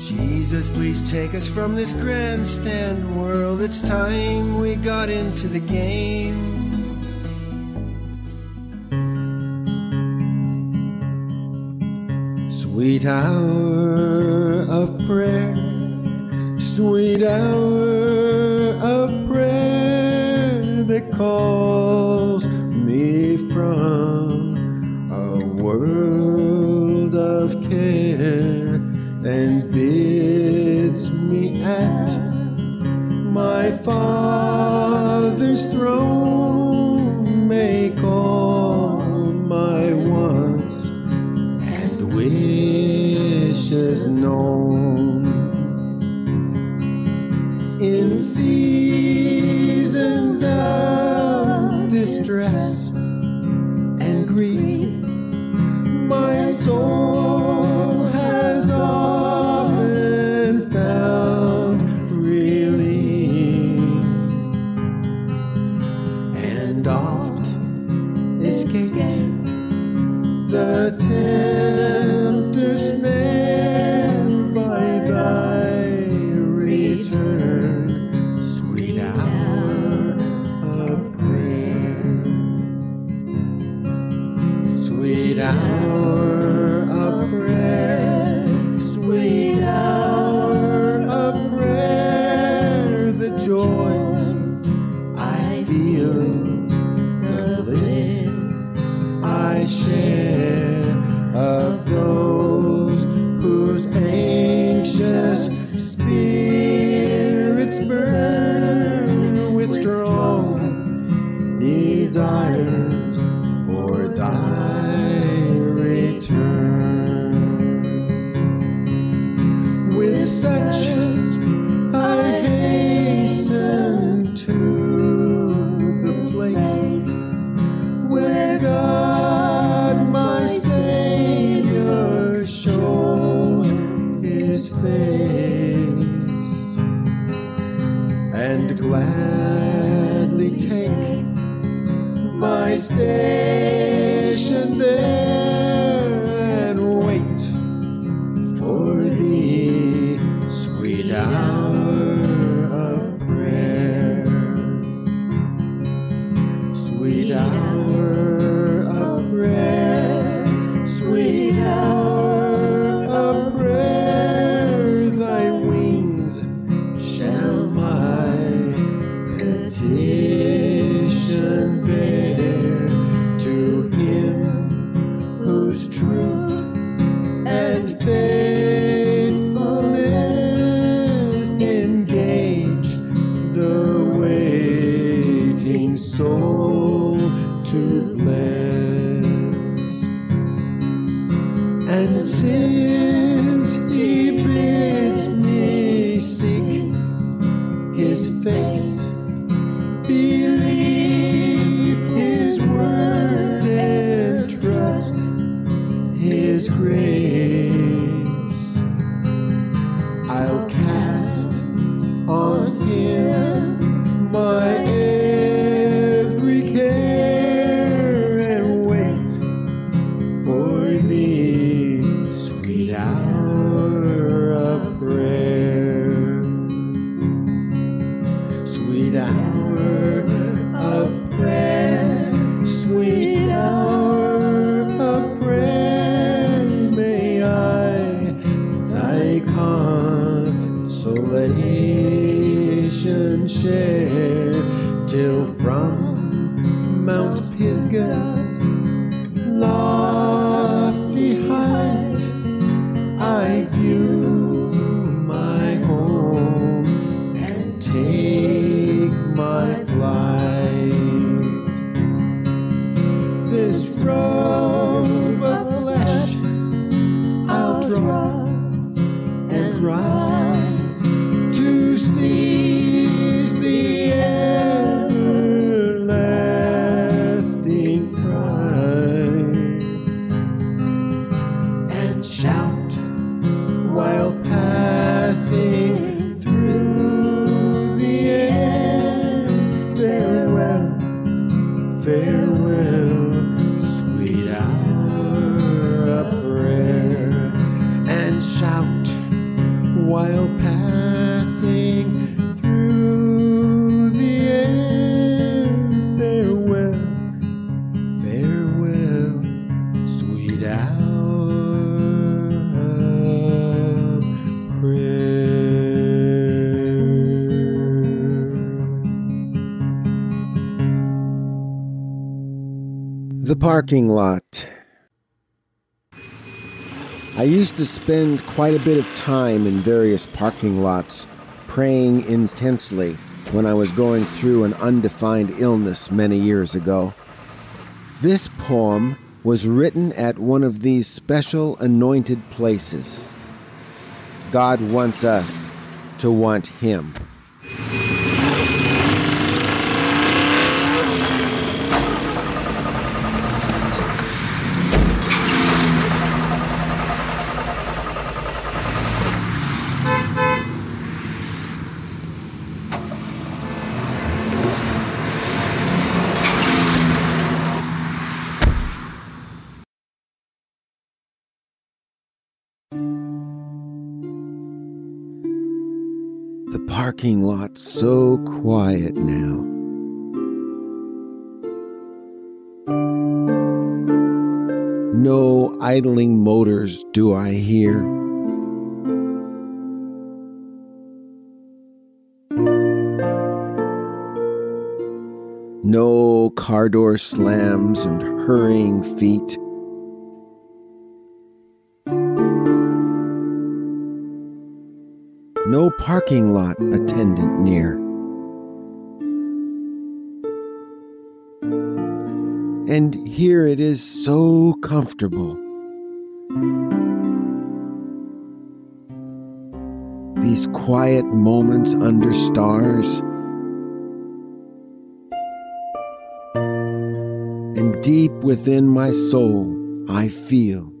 Jesus, please take us from this grandstand world. It's time we got into the game. Sweet hour of prayer, sweet hour of prayer that Father's throne, make all my wants and wishes known. In seasons of distress desire. cry. Parking lot. I used to spend quite a bit of time in various parking lots, praying intensely when I was going through an undefined illness many years ago. This poem was written at one of these special anointed places. God wants us to want Him. Parking lot's so quiet now. No idling motors do I hear. No car door slams and hurrying feet. No parking lot attendant near. And here it is so comfortable. These quiet moments under stars. And deep within my soul, I feel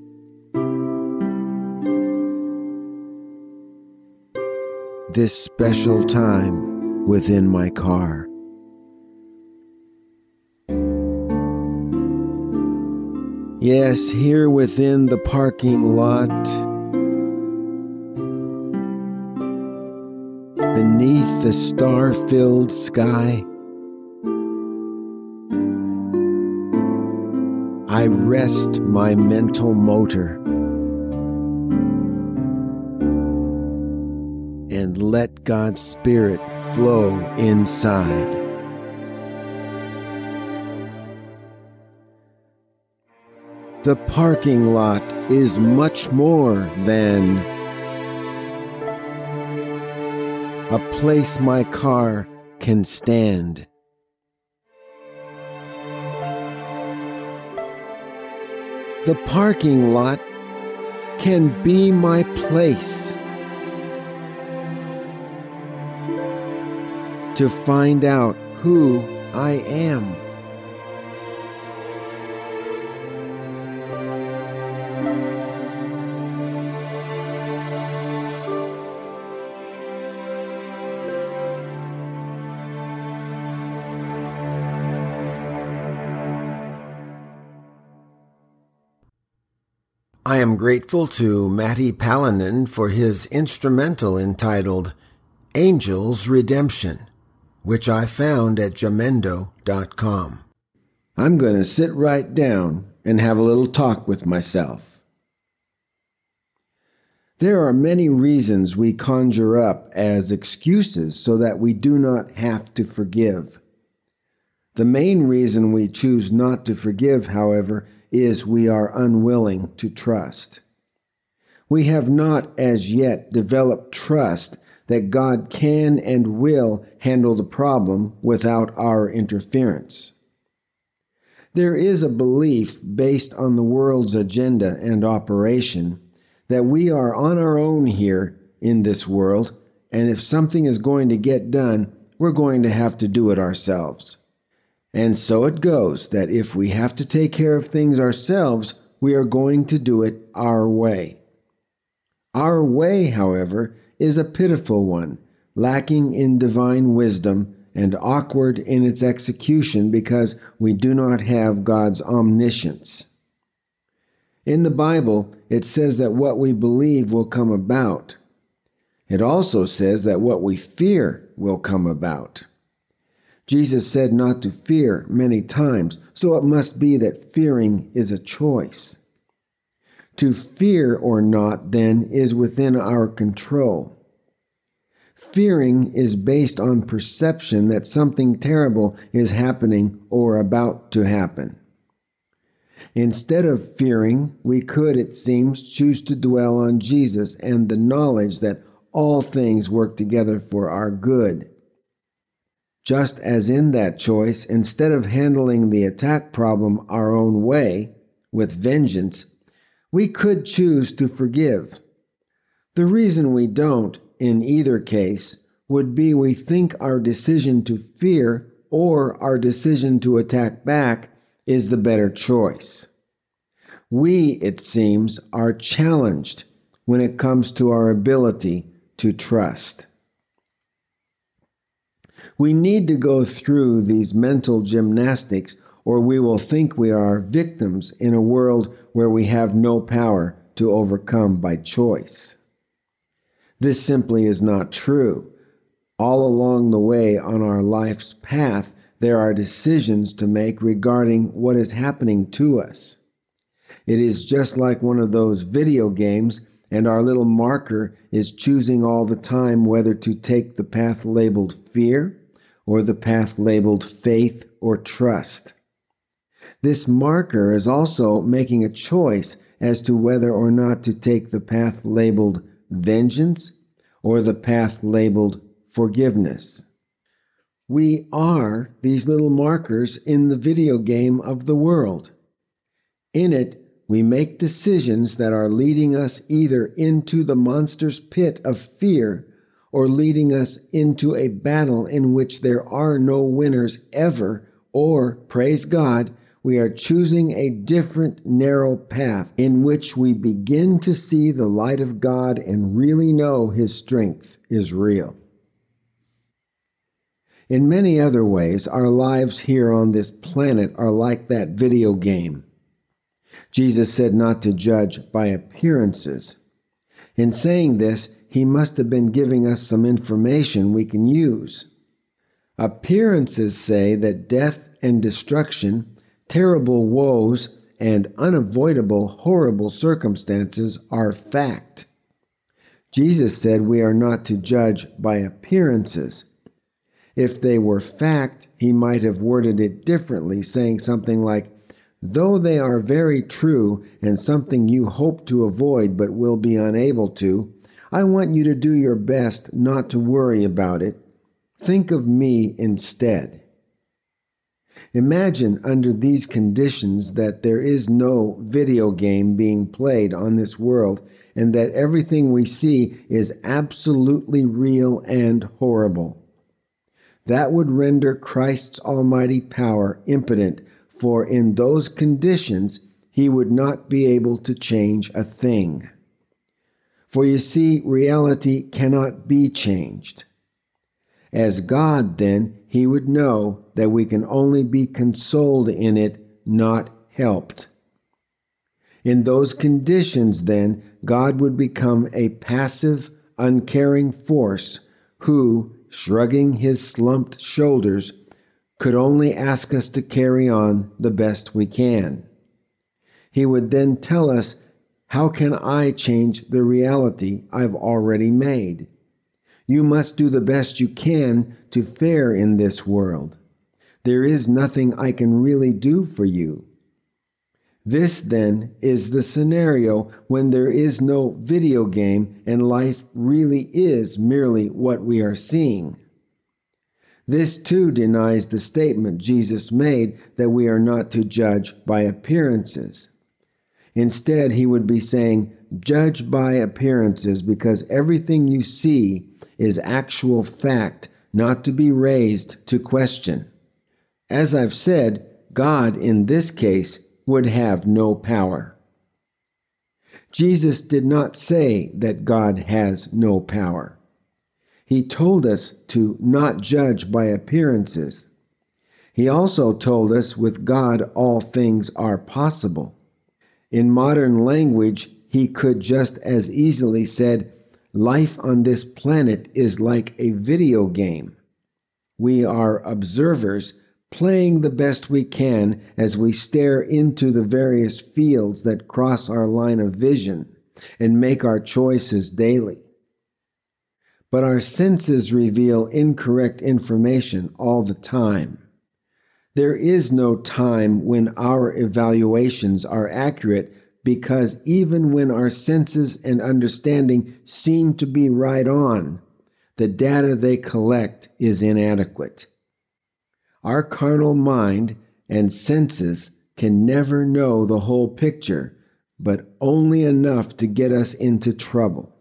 this special time within my car. Yes, here within the parking lot, beneath the star filled sky, I rest my mental motor. Let God's Spirit flow inside. The parking lot is much more than a place my car can stand. The parking lot can be my place. To find out who I am. I am grateful to Matti Palonen for his instrumental entitled Angel's Redemption which I found at jamendo.com. I'm going to sit right down and have a little talk with myself. There are many reasons we conjure up as excuses so that we do not have to forgive. The main reason we choose not to forgive, however, is we are unwilling to trust. We have not as yet developed trust that God can and will handle the problem without our interference. There is a belief based on the world's agenda and operation that we are on our own here in this world, and if something is going to get done, we're going to have to do it ourselves. And so it goes that if we have to take care of things ourselves, we are going to do it our way. Our way, however, is a pitiful one, lacking in divine wisdom and awkward in its execution because we do not have God's omniscience. In the Bible, it says that what we believe will come about. It also says that what we fear will come about. Jesus said not to fear many times, so it must be that fearing is a choice. To fear or not, then, is within our control. Fearing is based on perception that something terrible is happening or about to happen. Instead of fearing, we could, it seems, choose to dwell on Jesus and the knowledge that all things work together for our good. Just as in that choice, instead of handling the attack problem our own way, with vengeance, we could choose to forgive. The reason we don't, in either case, would be we think our decision to fear or our decision to attack back is the better choice. We, it seems, are challenged when it comes to our ability to trust. We need to go through these mental gymnastics, or we will think we are victims in a world where we have no power to overcome by choice. This simply is not true. All along the way on our life's path, there are decisions to make regarding what is happening to us. It is just like one of those video games, and our little marker is choosing all the time whether to take the path labeled fear or the path labeled faith or trust. This marker is also making a choice as to whether or not to take the path labeled vengeance or the path labeled forgiveness. We are these little markers in the video game of the world. In it, we make decisions that are leading us either into the monster's pit of fear or leading us into a battle in which there are no winners ever, or, praise God, we are choosing a different narrow path in which we begin to see the light of God and really know His strength is real. In many other ways, our lives here on this planet are like that video game. Jesus said not to judge by appearances. In saying this, he must have been giving us some information we can use. Appearances say that death and destruction, terrible woes, and unavoidable horrible circumstances are fact. Jesus said we are not to judge by appearances. If they were fact, he might have worded it differently, saying something like, Though they are very true and something you hope to avoid but will be unable to, I want you to do your best not to worry about it. Think of me instead. Imagine under these conditions that there is no video game being played on this world and that everything we see is absolutely real and horrible. That would render Christ's almighty power impotent, for in those conditions he would not be able to change a thing. For you see, reality cannot be changed. As God, then, he would know that we can only be consoled in it, not helped. In those conditions, then, God would become a passive, uncaring force who, shrugging his slumped shoulders, could only ask us to carry on the best we can. He would then tell us how can I change the reality I've already made? You must do the best you can to fare in this world. There is nothing I can really do for you. This, then, is the scenario when there is no video game and life really is merely what we are seeing. This too denies the statement Jesus made that we are not to judge by appearances. Instead, he would be saying, Judge by appearances, because everything you see is actual fact, not to be raised to question. As I've said, God in this case would have no power. Jesus did not say that God has no power. He told us to not judge by appearances. He also told us with God all things are possible. In modern language, he could just as easily said, life on this planet is like a video game. We are observers playing the best we can as we stare into the various fields that cross our line of vision and make our choices daily. But our senses reveal incorrect information all the time. There is no time when our evaluations are accurate because even when our senses and understanding seem to be right on, the data they collect is inadequate. Our carnal mind and senses can never know the whole picture, but only enough to get us into trouble.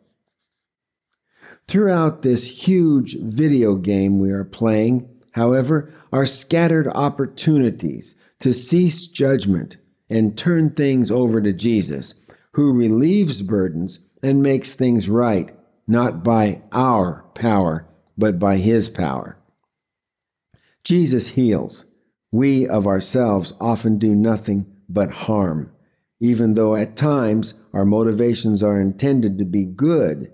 Throughout this huge video game we are playing, however, are scattered opportunities to cease judgment and turn things over to Jesus, who relieves burdens and makes things right, not by our power, but by his power. Jesus heals. We of ourselves often do nothing but harm, even though at times our motivations are intended to be good.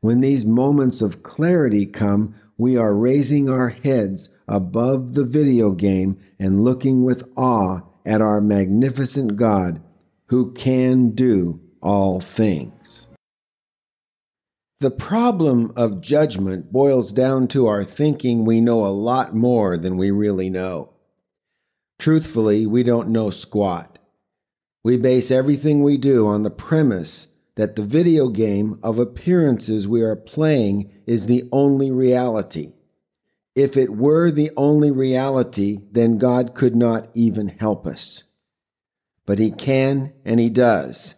When these moments of clarity come, we are raising our heads above the video game and looking with awe at our magnificent God who can do all things. The problem of judgment boils down to our thinking we know a lot more than we really know. Truthfully, we don't know squat. We base everything we do on the premise that the video game of appearances we are playing is the only reality. If it were the only reality, then God could not even help us. But He can and He does.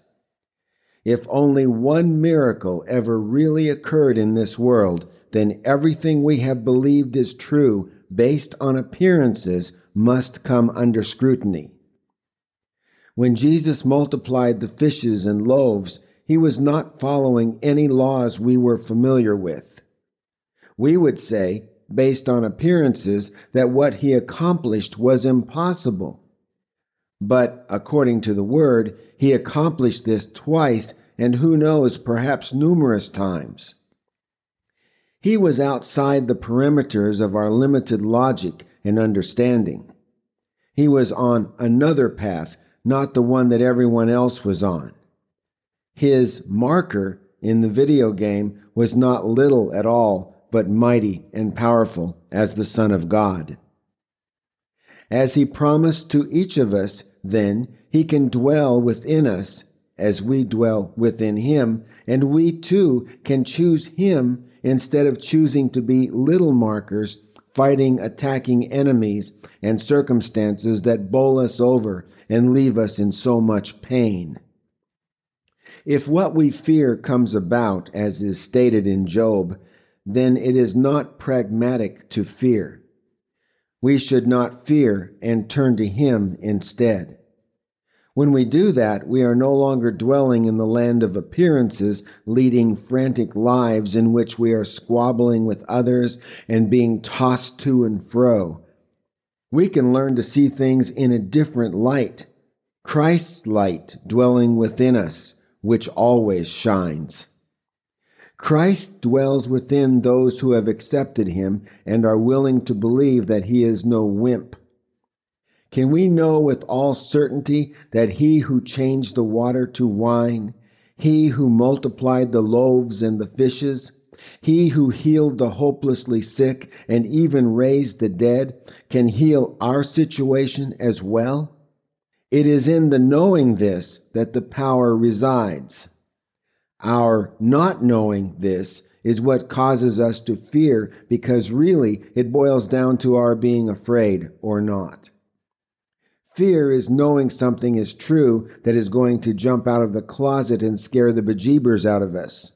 If only one miracle ever really occurred in this world, then everything we have believed is true based on appearances must come under scrutiny. When Jesus multiplied the fishes and loaves, he was not following any laws we were familiar with. We would say based on appearances that what he accomplished was impossible. But according to the word, he accomplished this twice, and who knows, perhaps numerous times. He was outside the perimeters of our limited logic and understanding. He was on another path, not the one that everyone else was on. His marker in the video game was not little at all, but mighty and powerful as the Son of God. As he promised to each of us, then, he can dwell within us as we dwell within him, and we too can choose him instead of choosing to be little markers fighting attacking enemies and circumstances that bowl us over and leave us in so much pain. If what we fear comes about, as is stated in Job, then it is not pragmatic to fear. We should not fear and turn to Him instead. When we do that, we are no longer dwelling in the land of appearances, leading frantic lives in which we are squabbling with others and being tossed to and fro. We can learn to see things in a different light, Christ's light dwelling within us, which always shines. Christ dwells within those who have accepted him and are willing to believe that he is no wimp. Can we know with all certainty that he who changed the water to wine, he who multiplied the loaves and the fishes, he who healed the hopelessly sick and even raised the dead, can heal our situation as well? It is in the knowing this that the power resides. Our not knowing this is what causes us to fear because really it boils down to our being afraid or not. Fear is knowing something is true that is going to jump out of the closet and scare the bejeebers out of us.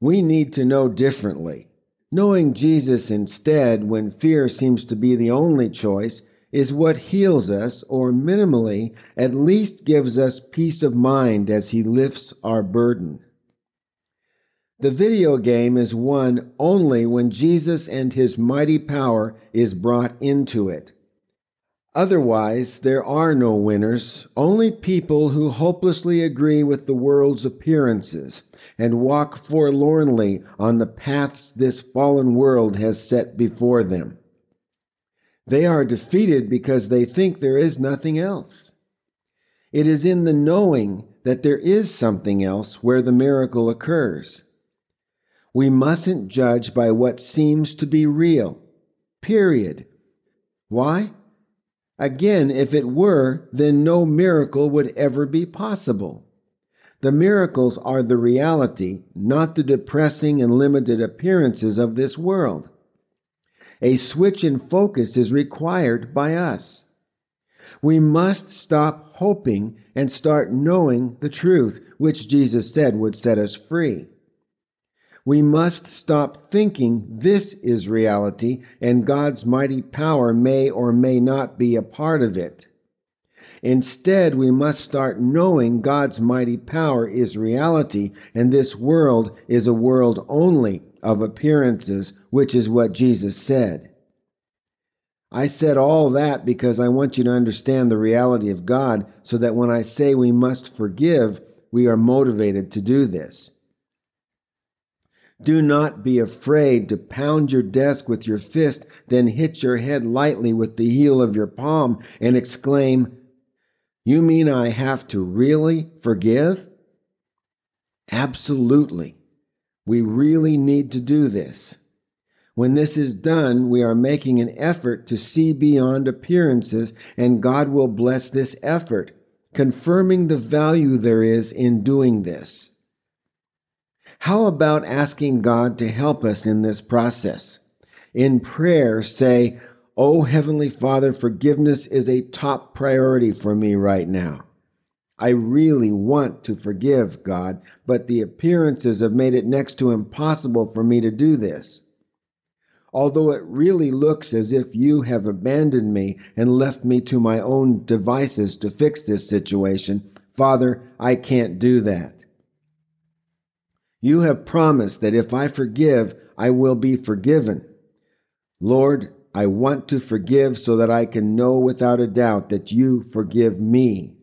We need to know differently. Knowing Jesus instead, when fear seems to be the only choice, is what heals us, or minimally, at least gives us peace of mind as He lifts our burden. The video game is won only when Jesus and His mighty power is brought into it. Otherwise, there are no winners, only people who hopelessly agree with the world's appearances and walk forlornly on the paths this fallen world has set before them. They are defeated because they think there is nothing else. It is in the knowing that there is something else where the miracle occurs. We mustn't judge by what seems to be real, period. Why? Again, if it were, then no miracle would ever be possible. The miracles are the reality, not the depressing and limited appearances of this world. A switch in focus is required by us. We must stop hoping and start knowing the truth, which Jesus said would set us free. We must stop thinking this is reality and God's mighty power may or may not be a part of it. Instead, we must start knowing God's mighty power is reality and this world is a world only of appearances, which is what Jesus said. I said all that because I want you to understand the reality of God so that when I say we must forgive, we are motivated to do this. Do not be afraid to pound your desk with your fist, then hit your head lightly with the heel of your palm and exclaim, You mean I have to really forgive? Absolutely. We really need to do this. When this is done, we are making an effort to see beyond appearances, and God will bless this effort, confirming the value there is in doing this. How about asking God to help us in this process? In prayer, say, Oh, Heavenly Father, forgiveness is a top priority for me right now. I really want to forgive, God, but the appearances have made it next to impossible for me to do this. Although it really looks as if you have abandoned me and left me to my own devices to fix this situation, Father, I can't do that. You have promised that if I forgive, I will be forgiven. Lord, I want to forgive so that I can know without a doubt that you forgive me.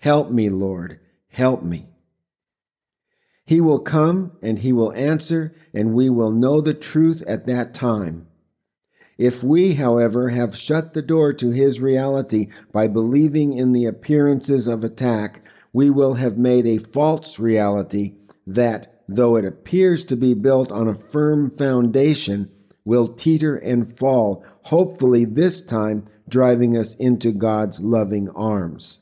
Help me, Lord, help me. He will come and he will answer, and we will know the truth at that time. If we, however, have shut the door to his reality by believing in the appearances of attack, we will have made a false reality that, though it appears to be built on a firm foundation, will teeter and fall, hopefully this time driving us into God's loving arms.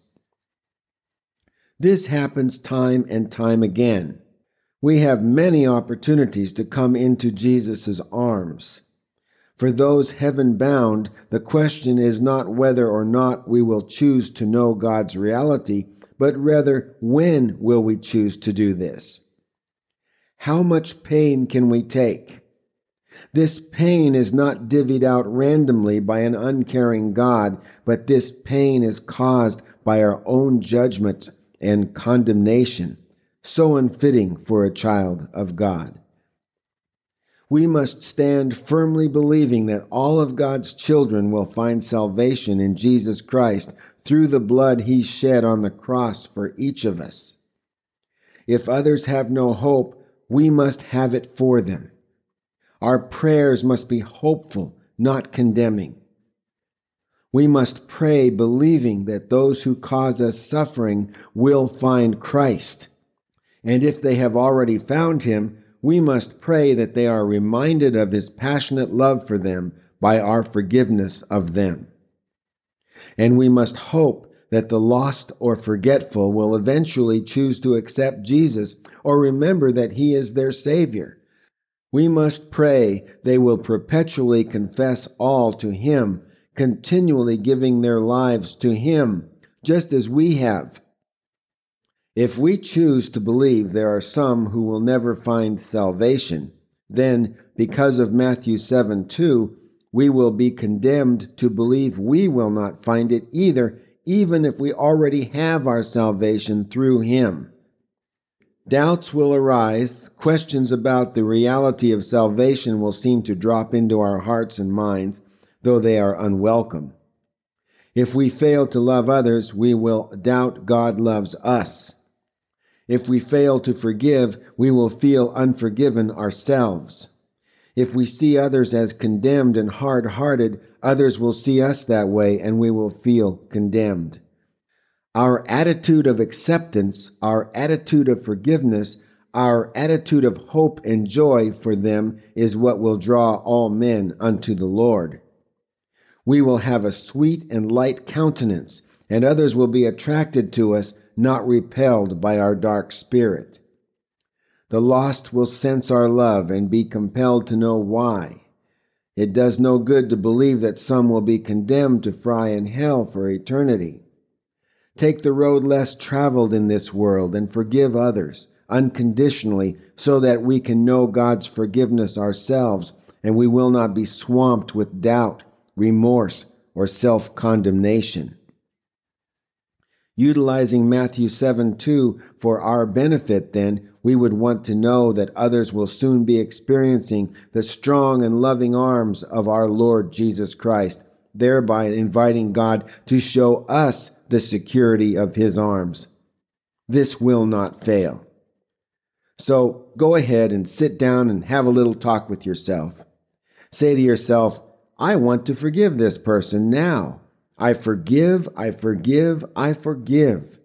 This happens time and time again. We have many opportunities to come into Jesus' arms. For those heaven bound, the question is not whether or not we will choose to know God's reality, but rather when will we choose to do this? How much pain can we take? This pain is not divvied out randomly by an uncaring God, but this pain is caused by our own judgment and condemnation, so unfitting for a child of God. We must stand firmly believing that all of God's children will find salvation in Jesus Christ through the blood he shed on the cross for each of us. If others have no hope, we must have it for them. Our prayers must be hopeful, not condemning. We must pray believing that those who cause us suffering will find Christ. And if they have already found him, we must pray that they are reminded of his passionate love for them by our forgiveness of them. And we must hope that the lost or forgetful will eventually choose to accept Jesus or remember that He is their Savior. We must pray they will perpetually confess all to Him, continually giving their lives to Him, just as we have. If we choose to believe there are some who will never find salvation, then, because of Matthew 7 2, we will be condemned to believe we will not find it either even if we already have our salvation through Him. Doubts will arise, questions about the reality of salvation will seem to drop into our hearts and minds, though they are unwelcome. If we fail to love others, we will doubt God loves us. If we fail to forgive, we will feel unforgiven ourselves. If we see others as condemned and hard hearted, others will see us that way and we will feel condemned. Our attitude of acceptance, our attitude of forgiveness, our attitude of hope and joy for them is what will draw all men unto the Lord. We will have a sweet and light countenance, and others will be attracted to us, not repelled by our dark spirit. The lost will sense our love and be compelled to know why. It does no good to believe that some will be condemned to fry in hell for eternity. Take the road less traveled in this world and forgive others unconditionally so that we can know God's forgiveness ourselves and we will not be swamped with doubt, remorse, or self condemnation. Utilizing Matthew 7 2 for our benefit, then, we would want to know that others will soon be experiencing the strong and loving arms of our Lord Jesus Christ, thereby inviting God to show us the security of His arms. This will not fail. So go ahead and sit down and have a little talk with yourself. Say to yourself, I want to forgive this person now. I forgive, I forgive, I forgive.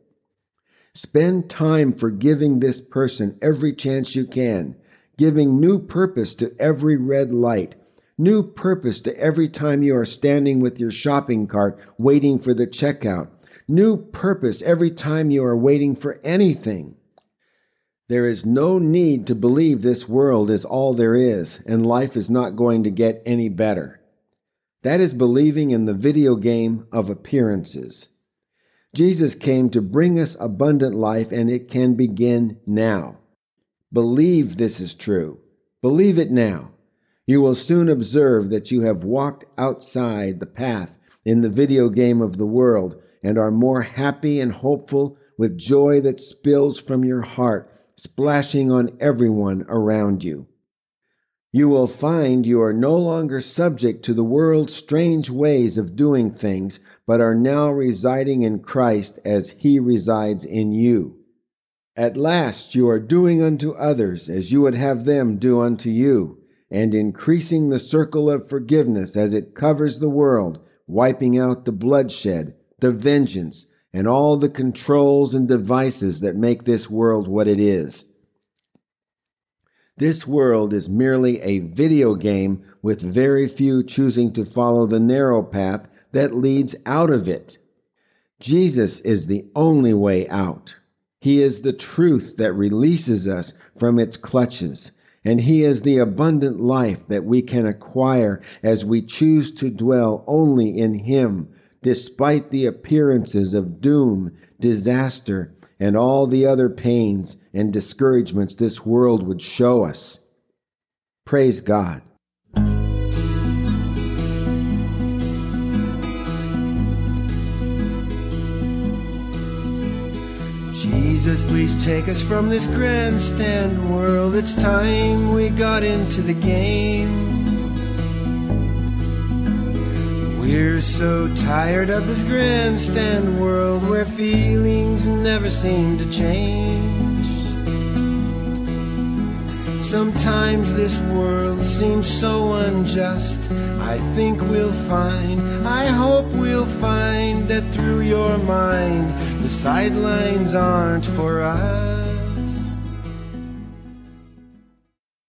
Spend time forgiving this person every chance you can, giving new purpose to every red light, new purpose to every time you are standing with your shopping cart waiting for the checkout, new purpose every time you are waiting for anything. There is no need to believe this world is all there is and life is not going to get any better. That is believing in the video game of appearances. Jesus came to bring us abundant life, and it can begin now. Believe this is true. Believe it now. You will soon observe that you have walked outside the path in the video game of the world and are more happy and hopeful with joy that spills from your heart, splashing on everyone around you. You will find you are no longer subject to the world's strange ways of doing things, but are now residing in Christ as He resides in you. At last you are doing unto others as you would have them do unto you, and increasing the circle of forgiveness as it covers the world, wiping out the bloodshed, the vengeance, and all the controls and devices that make this world what it is. This world is merely a video game with very few choosing to follow the narrow path that leads out of it. Jesus is the only way out. He is the truth that releases us from its clutches, and He is the abundant life that we can acquire as we choose to dwell only in Him, despite the appearances of doom, disaster, and all the other pains and discouragements this world would show us. Praise God. Jesus, please take us from this grandstand world. It's time we got into the game. We're so tired of this grandstand world where feelings never seem to change. Sometimes this world seems so unjust. I think we'll find, I hope we'll find that through your mind, the sidelines aren't for us.